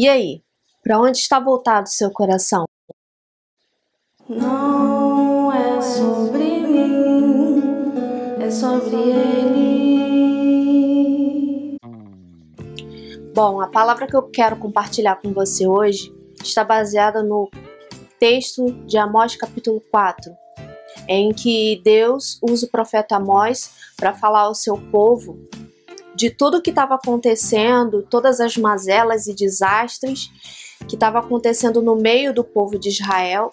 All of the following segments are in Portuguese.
E aí, para onde está voltado o seu coração? Não é sobre mim, é sobre ele. Bom, a palavra que eu quero compartilhar com você hoje está baseada no texto de Amós capítulo 4, em que Deus usa o profeta Amós para falar ao seu povo de tudo que estava acontecendo, todas as mazelas e desastres que estava acontecendo no meio do povo de Israel,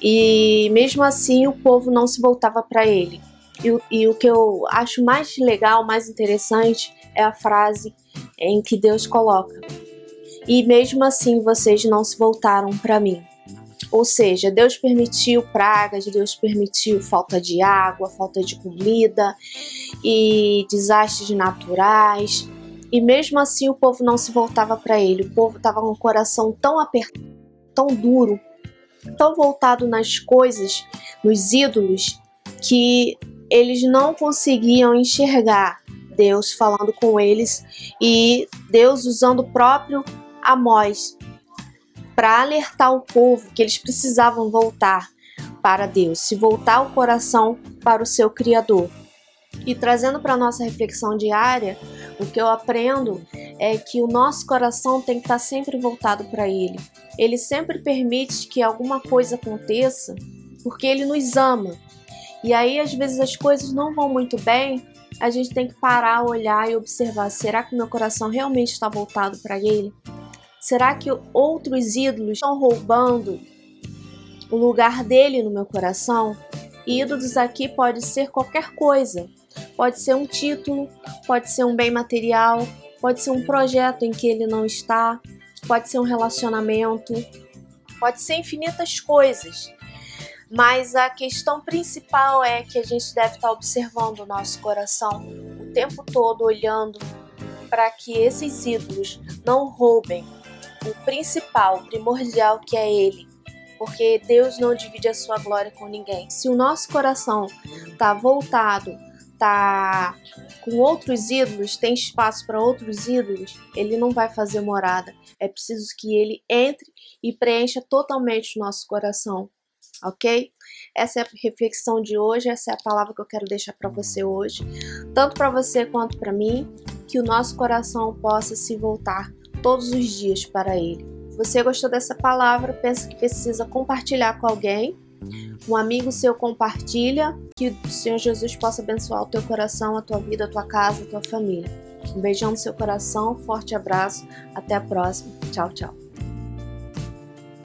e mesmo assim o povo não se voltava para ele. E, e, o que eu acho mais legal, mais interessante, é a frase em que Deus coloca: E mesmo assim vocês não se voltaram para mim. Ou seja, Deus permitiu pragas, Deus permitiu falta de água, falta de comida e desastres naturais. E mesmo assim o povo não se voltava para ele. O povo estava com o coração tão apertado, tão duro, tão voltado nas coisas, nos ídolos, que eles não conseguiam enxergar Deus falando com eles e Deus usando o próprio Amós para alertar o povo que eles precisavam voltar para Deus, se voltar o coração para o seu Criador. E trazendo para a nossa reflexão diária, o que eu aprendo é que o nosso coração tem que estar sempre voltado para Ele. Ele sempre permite que alguma coisa aconteça porque Ele nos ama. E aí, às vezes, as coisas não vão muito bem, a gente tem que parar, olhar e observar: será que meu coração realmente está voltado para Ele? Será que outros ídolos estão roubando o lugar dele no meu coração? Ídolos aqui pode ser qualquer coisa. Pode ser um título, pode ser um bem material, pode ser um projeto em que ele não está, pode ser um relacionamento, pode ser infinitas coisas. Mas a questão principal é que a gente deve estar observando o nosso coração o tempo todo, olhando para que esses ídolos não roubem o principal, primordial que é Ele, porque Deus não divide a sua glória com ninguém. Se o nosso coração está voltado, está com outros ídolos, tem espaço para outros ídolos, ele não vai fazer morada. É preciso que ele entre e preencha totalmente o nosso coração, ok? Essa é a reflexão de hoje, essa é a palavra que eu quero deixar para você hoje, tanto para você quanto para mim, que o nosso coração possa se voltar todos os dias para Ele. Você gostou dessa palavra, pensa que precisa compartilhar com alguém. Um amigo seu compartilha, que o Senhor Jesus possa abençoar o teu coração, a tua vida, a tua casa, a tua família. Um beijão no seu coração, forte abraço, até a próxima. Tchau, tchau.